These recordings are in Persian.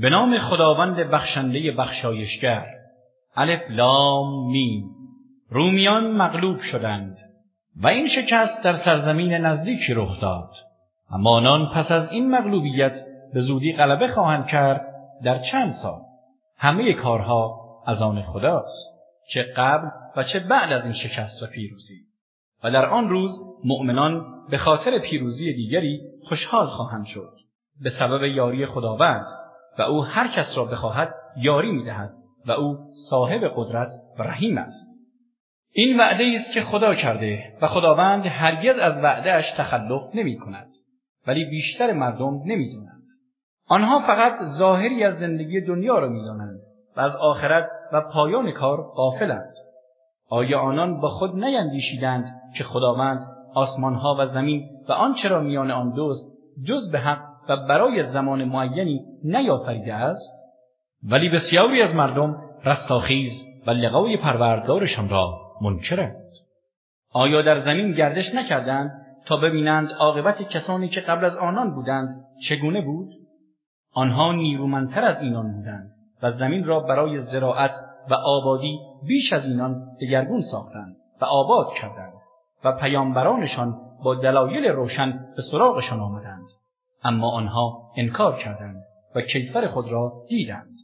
به نام خداوند بخشنده بخشایشگر. الف لام میم. رومیان مغلوب شدند و این شکست در سرزمین نزدیکی رخ داد. اما آنان پس از این مغلوبیت به زودی غلبه خواهند کرد در چند سال. همه کارها از آن خداست چه قبل و چه بعد از این شکست و پیروزی. و در آن روز مؤمنان به خاطر پیروزی دیگری خوشحال خواهند شد. به سبب یاری خداوند و او هر کس را بخواهد یاری می‌دهد و او صاحب قدرت و رحیم است. این وعده است که خدا کرده و خداوند هرگز از وعدهش تخلف نمی کند ولی بیشتر مردم نمی‌دونند. آنها فقط ظاهری از زندگی دنیا را می‌دانند و از آخرت و پایان کار غافلند. آیا آنان با خود نیندیشیدند که خداوند آسمانها و زمین و آنچه را میان آن دوست جز به حق و برای زمان معینی نیافریده است. ولی بسیاری از مردم رستاخیز و لقای پروردگارشان را منکرند. آیا در زمین گردش نکردند تا ببینند عاقبت کسانی که قبل از آنان بودند چگونه بود؟ آنها نیرومندتر از اینان بودند و زمین را برای زراعت و آبادی بیش از اینان دگرگون ساختند و آباد کردند و پیامبرانشان با دلایل روشن به سراغشان آمدند. اما آنها انکار کردند و کیفر خود را دیدند.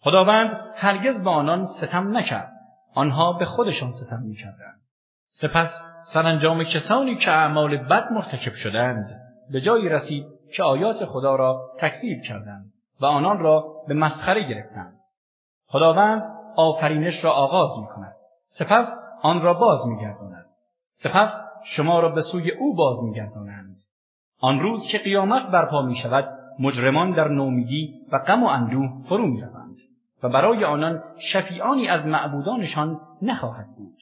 خداوند هرگز به آنان ستم نکرد. آنها به خودشان ستم می‌کردند. سپس سرانجام کسانی که اعمال بد مرتکب شدند به جایی رسید که آیات خدا را تکذیب کردند و آنان را به مسخره گرفتند. خداوند آفرینش را آغاز می کند سپس آن را باز می گرداند. سپس شما را به سوی او باز می گردانند. آن روز که قیامت برپا می شود مجرمان در نومیدی و غم و اندوه فرو می روند و برای آنان شفیعانی از معبودانشان نخواهد بود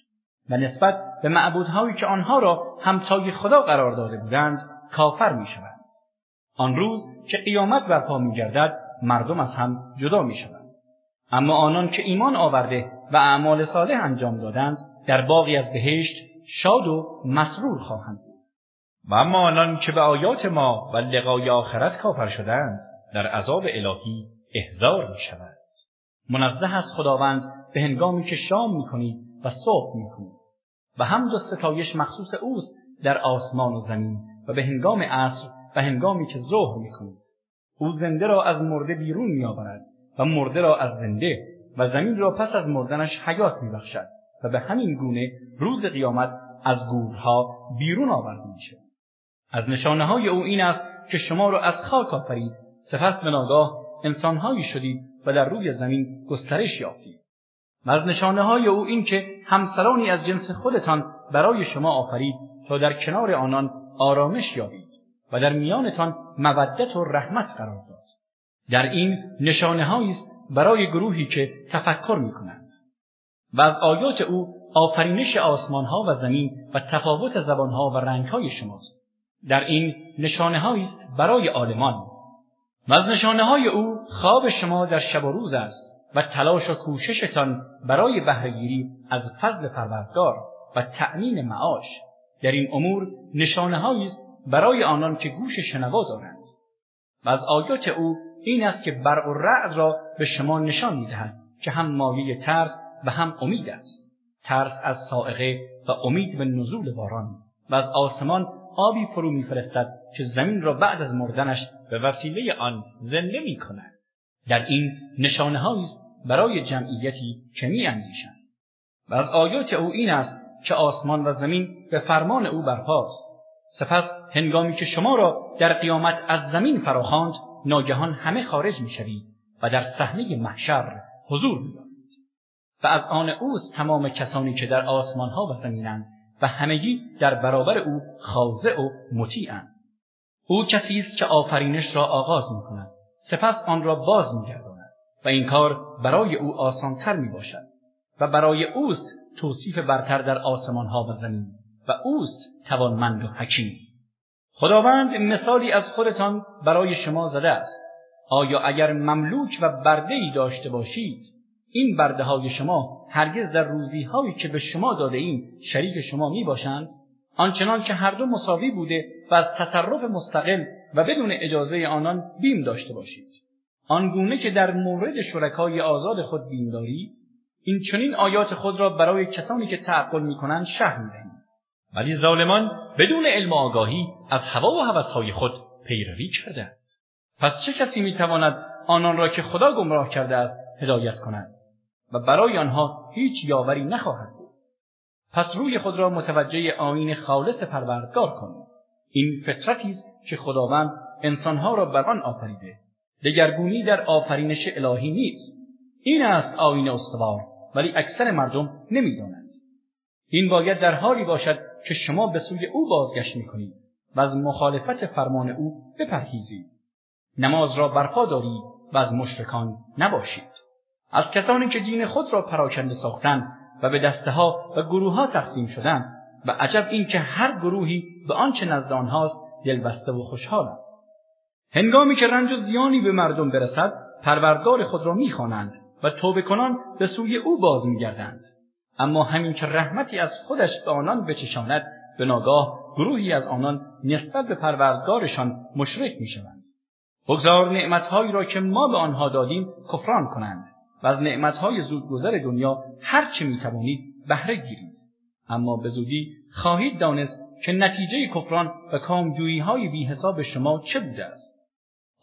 و نسبت به معبودهایی که آنها را همتای خدا قرار داده بودند کافر می شوند. آن روز که قیامت برپا می گردد مردم از هم جدا می شوند. اما آنان که ایمان آورده و اعمال صالح انجام دادند در باقی از بهشت شاد و مسرور خواهند و اما آنان که به آیات ما و لقای آخرت کافر شدند در عذاب الهی احضار می شود. منزه از خداوند به هنگامی که شام می کنید و صبح می کنید و حمد و ستایش مخصوص اوست در آسمان و زمین و به هنگام عصر و هنگامی که ظهر می کنید. او زنده را از مرده بیرون می آورد و مرده را از زنده و زمین را پس از مردنش حیات می بخشد و به همین گونه روز قیامت از گورها بیرون آورده می شود. از نشانه های او این است که شما را از خاک آفرید. سپس به ناگاه انسانهایی شدید و در روی زمین گسترش یافتید. و از نشانه های او این که همسرانی از جنس خودتان برای شما آفرید تا در کنار آنان آرامش یابید و در میانتان مودت و رحمت قرار داد. در این نشانه است برای گروهی که تفکر می کنند و از آیات او آفرینش آسمان ها و زمین و تفاوت زبان ها و رنگ های شماست. در این نشانه است برای عالمان. و از نشانه های او خواب شما در شب و روز است و تلاش و کوششتان برای بهرهگیری از فضل پروردگار و تأمین معاش. در این امور نشانه است برای آنان که گوش شنوا دارند. و از آیات او این است که برق و رعد را به شما نشان می‌دهد که هم مایه ترس و هم امید است. ترس از سائقه و امید به نزول باران و از آسمان آبی فرو میفرستد که زمین را بعد از مردنش به وسیله آن زنده می کند. در این نشانه برای جمعیتی که می اندیشند. و از آیات او این است که آسمان و زمین به فرمان او برپاست. سپس هنگامی که شما را در قیامت از زمین فراخواند ناگهان همه خارج می‌شوید و در صحنه محشر حضور مییابید و از آن اوست تمام کسانی که در آسمانها و زمینند و همگی در برابر او خاضع و مطیعند او کسی است که آفرینش را آغاز می کند سپس آن را باز می گرداند و این کار برای او آسانتر می باشد و برای اوست توصیف برتر در آسمان ها و زمین و اوست توانمند و حکیم. خداوند مثالی از خودتان برای شما زده است. آیا اگر مملوک و برده ای داشته باشید این برده های شما هرگز در روزی هایی که به شما داده ایم شریک شما می باشند آنچنان که هر دو مساوی بوده و از تصرف مستقل و بدون اجازه آنان بیم داشته باشید. آنگونه که در مورد شرکای آزاد خود بین دارید این چنین آیات خود را برای کسانی که تعقل می‌کنند شهر می‌دهیم. ولی ظالمان بدون علم و آگاهی از هوا و هوسهای خود پیروی کردند پس چه کسی می‌تواند آنان را که خدا گمراه کرده است هدایت کند؟ و برای آنها هیچ یاوری نخواهد بود. پس روی خود را متوجه آین خالص پروردگار کنید این فطرتی است که خداوند انسانها را بر آن آفریده. دگرگونی در آفرینش الهی نیست. این است آین استوار ولی اکثر مردم نمی‌دانند. این باید در حالی باشد که شما به سوی او بازگشت می‌کنید و از مخالفت فرمان او بپرهیزید. نماز را برپا دارید و از مشرکان نباشید. از کسانی که دین خود را پراکنده ساختند و به دسته ها و گروه ها تقسیم شدند و عجب این که هر گروهی به آنچه نزد آنهاست دلبسته و خوشحالند هنگامی که رنج و زیانی به مردم برسد پروردگار خود را می‌خوانند و توبه کنان به سوی او باز میگردند اما همین که رحمتی از خودش به آنان بچشاند به ناگاه گروهی از آنان نسبت به پروردگارشان مشرک می‌شوند. بگذار نعمتهایی را که ما به آنها دادیم کفران کنند. از نعمتهای زودگذر دنیا هر چه می‌توانید بهره گیرید. اما به زودی خواهید دانست که نتیجه کفران و کامجویی های بی حساب شما چه بوده است.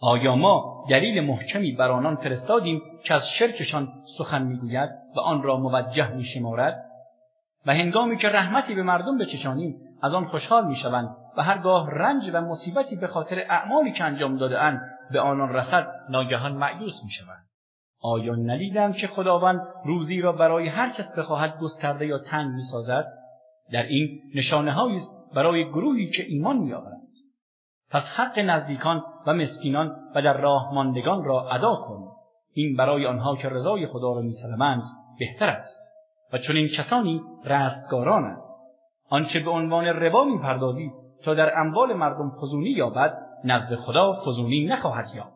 آیا ما دلیل محکمی بر آنان فرستادیم که از شرکشان سخن می‌گوید و آن را موجه میشمارد؟ و هنگامی که رحمتی به مردم بچشانیم از آن خوشحال می‌شوند و هرگاه رنج و مصیبتی به خاطر اعمالی که انجام دادهاند به آنان رسد ناگهان معیوس می‌شوند. آیا ندیدند که خداوند روزی را برای هر کس بخواهد گسترده یا تنگ می‌سازد؟ در این نشانه است برای گروهی که ایمان میآورند پس حق نزدیکان و مسکینان و در راه ماندگان را ادا کن. این برای آنها که رضای خدا را میطلبند بهتر است و چون این کسانی رستگارانند آنچه به عنوان ربا می‌پردازید تا در اموال مردم فزونی یابد نزد خدا فزونی نخواهد یافت.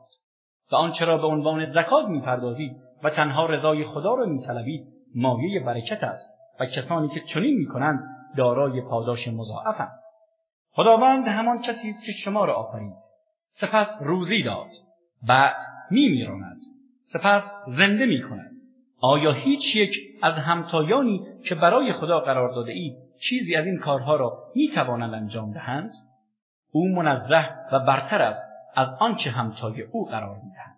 و آنچه را به عنوان زکات می‌پردازید و تنها رضای خدا را میطلبید مایه برکت است و کسانی که چنین می‌کنند دارای پاداش مضاعفند خداوند همان کسی است که شما را آفرید سپس روزی داد بعد میمیراند سپس زنده می کند. آیا هیچ یک از همتایانی که برای خدا قرار داده اید چیزی از این کارها را می توانند انجام دهند؟ او منزه و برتر است از آنچه همتای او قرار دهند.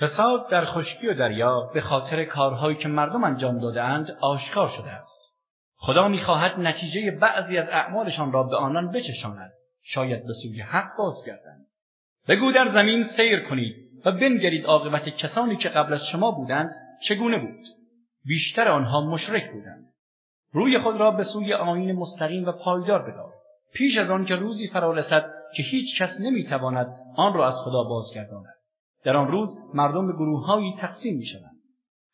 فساد در خشکی و دریا به خاطر کارهایی که مردم انجام دادهاند آشکار شده است. خدا می‌خواهد نتیجه بعضی از اعمالشان را به آنان بچشاند. شاید به سوی حق بازگردند. بگو در زمین سیر کنید و بنگرید عاقبت کسانی که قبل از شما بودند چگونه بود؟ بیشتر آنها مشرک بودند. روی خود را به سوی آیین مستقیم و پایدار بدار. پیش از آن که روزی فرا رسد که هیچ کس نمی‌تواند آن را از خدا بازگرداند. در آن روز مردم به گروههایی تقسیم می‌شوند.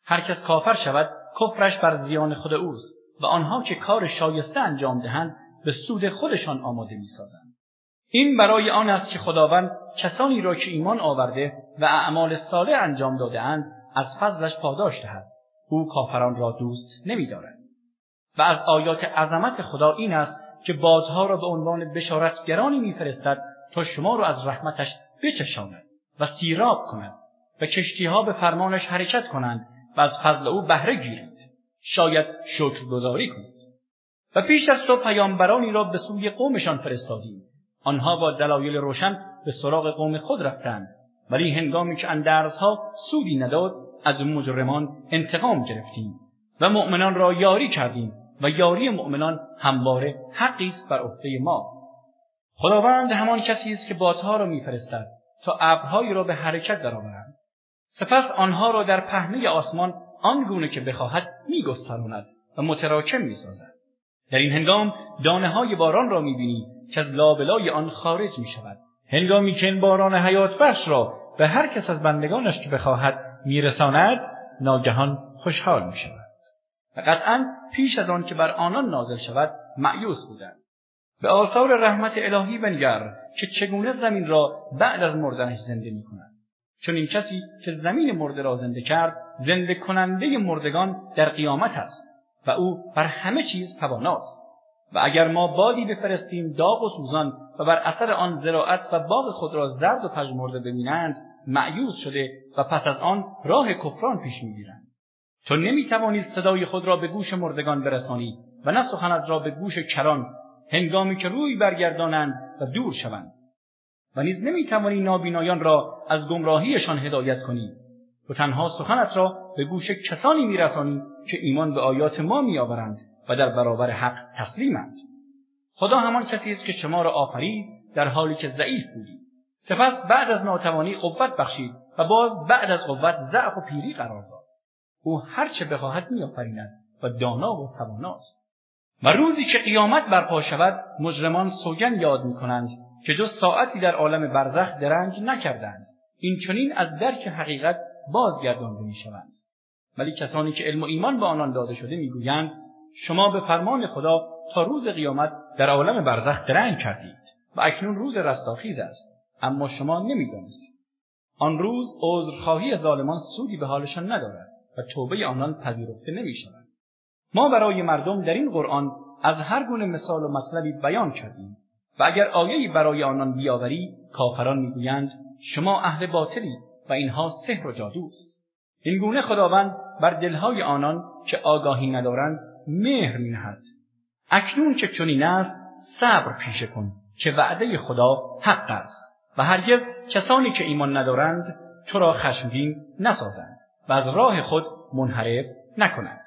هر کس کافر شود کفرش بر زیان خود اوست و آنها که کار شایسته انجام دهند به سود خودشان آماده می‌سازند. این برای آن است که خداوند کسانی را که ایمان آورده و اعمال صالح انجام دادهاند از فضلش پاداش دهد. او کافران را دوست نمیدارد. و از آیات عظمت خدا این است که بادها را به عنوان بشارتگرانی میفرستد تا شما را از رحمتش بچشاند و سیراب کند و کشتیها به فرمانش حرکت کنند و از فضل او بهره گیرند. شاید شکرگزاری کنید. و پیش از تو پیامبرانی را به سوی قومشان فرستادیم. آنها با دلایل روشن به سراغ قوم خود رفتند. ولی هنگامی که اندرزها سودی نداد از مجرمان انتقام گرفتیم و مؤمنان را یاری کردیم. و یاری مؤمنان همواره حقی است بر عهده ما خداوند همان کسی است که بادها را میفرستد تا ابرهایی را به حرکت درآورند سپس آنها را در پهنه آسمان آنگونه که بخواهد میگستراند و متراکم می‌سازد در این هنگام دانه های باران را می‌بینی که از لابلای آن خارج می شود. هنگامی که این باران حیات بخش را به هر کس از بندگانش که بخواهد میرساند ناگهان خوشحال می شود. قطعا پیش از آن که بر آنان نازل شود معیوس بودند. به آثار رحمت الهی بنگر که چگونه زمین را بعد از مردنش زنده می کند. چون این کسی که زمین مرده را زنده کرد زنده کننده مردگان در قیامت است و او بر همه چیز تواناست و اگر ما بادی بفرستیم داغ و سوزان و بر اثر آن زراعت و باغ خود را زرد و پژمرده ببینند معیوز شده و پس از آن راه کفران پیش می‌گیرند تو نمی‌توانی صدای خود را به گوش مردگان برسانی و نه سخنت را به گوش کران هنگامی که روی برگردانند و دور شوند. و نیز نمی‌توانی نابینایان را از گمراهیشان هدایت کنی و تنها سخنت را به گوش کسانی میرسانی که ایمان به آیات ما میآورند و در برابر حق تسلیمند. خدا همان کسی است که شما را آفرید در حالی که ضعیف بودید سپس بعد از ناتوانی قوت بخشید و باز بعد از قوت ضعف و پیری قرار داد. او هر چه بخواهد میآفریند و دانا و تواناست. و روزی که قیامت برپا شود مجرمان سوگن یاد می‌کنند که جز ساعتی در عالم برزخ درنگ نکردند. این چنین از درک حقیقت بازگردانده می‌شوند. ولی کسانی که علم و ایمان به آنان داده شده می‌گویند شما به فرمان خدا تا روز قیامت در عالم برزخ درنگ کردید و اکنون روز رستاخیز است. اما شما نمی‌دانستید. آن روز عذرخواهی ظالمان سودی به حالشان ندارد. و توبه آنان پذیرفته نمی شود. ما برای مردم در این قرآن از هر گونه مثال و مطلبی بیان کردیم و اگر آیه‌ای برای آنان بیاوری کافران می‌گویند شما اهل باطلی و اینها سحر و جادوست این گونه خداوند بر دلهای آنان که آگاهی ندارند مهر مینهد. اکنون که چنین است صبر پیشه کن که وعده خدا حق است و هرگز کسانی که ایمان ندارند تو را خشمگین نسازند. و از راه خود منحرف نکنند